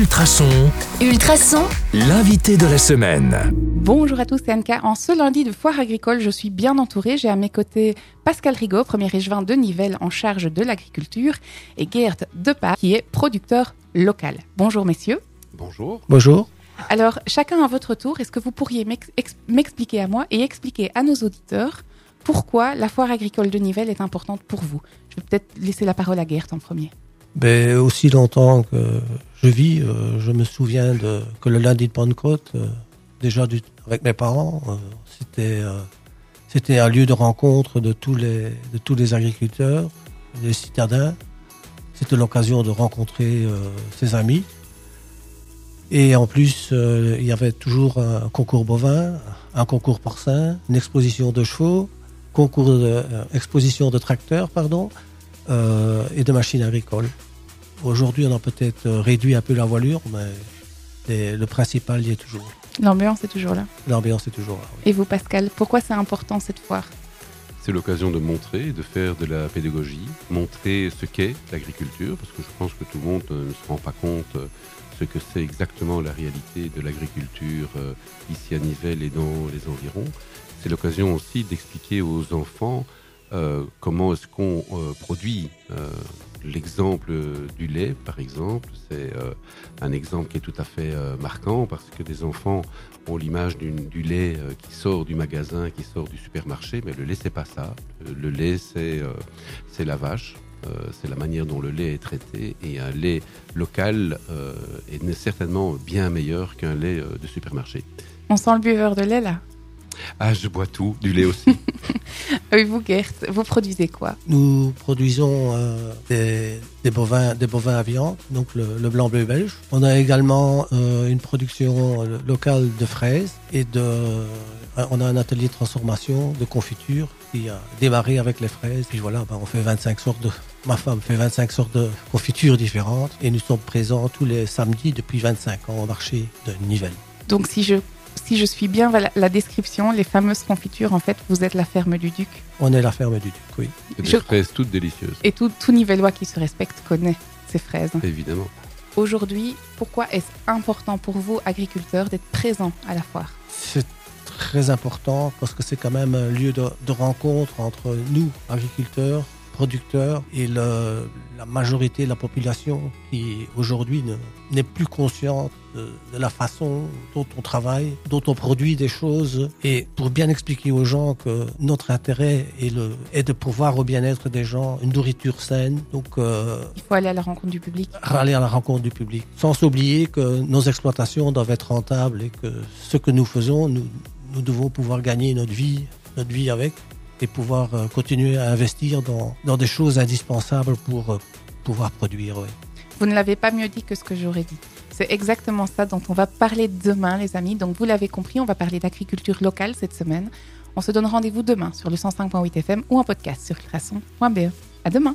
Ultrason, Ultrason, l'invité de la semaine. Bonjour à tous, c'est Anka. En ce lundi de foire agricole, je suis bien entourée. J'ai à mes côtés Pascal Rigaud, premier échevin de Nivelles en charge de l'agriculture, et Gerd Depas, qui est producteur local. Bonjour messieurs. Bonjour. Bonjour. Alors, chacun à votre tour, est-ce que vous pourriez m'ex- ex- m'expliquer à moi et expliquer à nos auditeurs pourquoi la foire agricole de Nivelles est importante pour vous? Je vais peut-être laisser la parole à Gerd en premier. Ben, aussi longtemps que je vis, euh, je me souviens de, que le lundi de Pentecôte, euh, déjà avec mes parents, euh, c'était c'était un lieu de rencontre de tous les, de tous les agriculteurs, des citadins. C'était l'occasion de rencontrer ses amis. Et en plus, il y avait toujours un concours bovin, un concours porcin, une exposition de chevaux, concours de, exposition de tracteurs, pardon, euh, et de machines agricoles. Aujourd'hui, on a peut-être euh, réduit un peu la voilure, mais le principal y est toujours. L'ambiance est toujours là. L'ambiance est toujours là. oui. Et vous, Pascal, pourquoi c'est important cette foire? C'est l'occasion de montrer, de faire de la pédagogie, montrer ce qu'est l'agriculture, parce que je pense que tout le monde euh, ne se rend pas compte ce que c'est exactement la réalité de l'agriculture ici à Nivelles et dans les environs. C'est l'occasion aussi d'expliquer aux enfants euh, comment est-ce qu'on euh, produit. euh, L'exemple du lait, par exemple, c'est euh, un exemple qui est tout à fait euh, marquant parce que des enfants ont l'image du lait euh, qui sort du magasin, qui sort du supermarché, mais le lait c'est pas ça. Euh, Le lait c'est euh, la vache, euh, c'est la manière dont le lait est traité et un lait local euh, est certainement bien meilleur qu'un lait euh, de supermarché. On sent le buveur de lait là. Ah, je bois tout, du lait aussi. Et vous, Gert, vous produisez quoi? Nous produisons euh, des, des bovins, des bovins à viande, donc le, le blanc bleu belge. On a également euh, une production locale de fraises et de, euh, on a un atelier de transformation de confiture qui a démarré avec les fraises. Puis voilà, ben, on fait 25 sortes de, ma femme fait 25 sortes de confitures différentes et nous sommes présents tous les samedis depuis 25 ans au marché de Nivelles. Donc si je, si je suis bien la, description, les fameuses confitures, en fait, vous êtes la ferme du Duc. On est la ferme du Duc, oui. Et des Je- fraises toutes délicieuses, Et tout, tout Nivellois qui se respecte connaît ces fraises. évidemment. Aujourd'hui, pourquoi est-ce important pour vous, agriculteurs, d'être présents à la foire? C'est très important parce que c'est quand même un lieu de, de rencontre entre nous, agriculteurs, producteurs, et le- la majorité de la population qui aujourd'hui ne- n'est plus consciente de, de la façon dont on travaille, dont on produit des choses. Et pour bien expliquer aux gens que notre intérêt est, le, est de pouvoir au bien-être des gens, une nourriture saine, donc euh, Il faut aller à la rencontre du public. aller à la rencontre du public, sans s'oublier que nos exploitations doivent être rentables et que ce que nous faisons, nous, nous devons pouvoir gagner notre vie, notre vie avec, et pouvoir euh, continuer à investir dans, dans des choses indispensables pour euh, pouvoir produire. Vous ne l'avez pas mieux dit que ce que j'aurais dit. C'est exactement ça dont on va parler demain, les amis. Donc, vous l'avez compris, on va parler d'agriculture locale cette semaine. On se donne rendez-vous demain sur le 105.8 FM ou en podcast sur ultrason.be. À demain!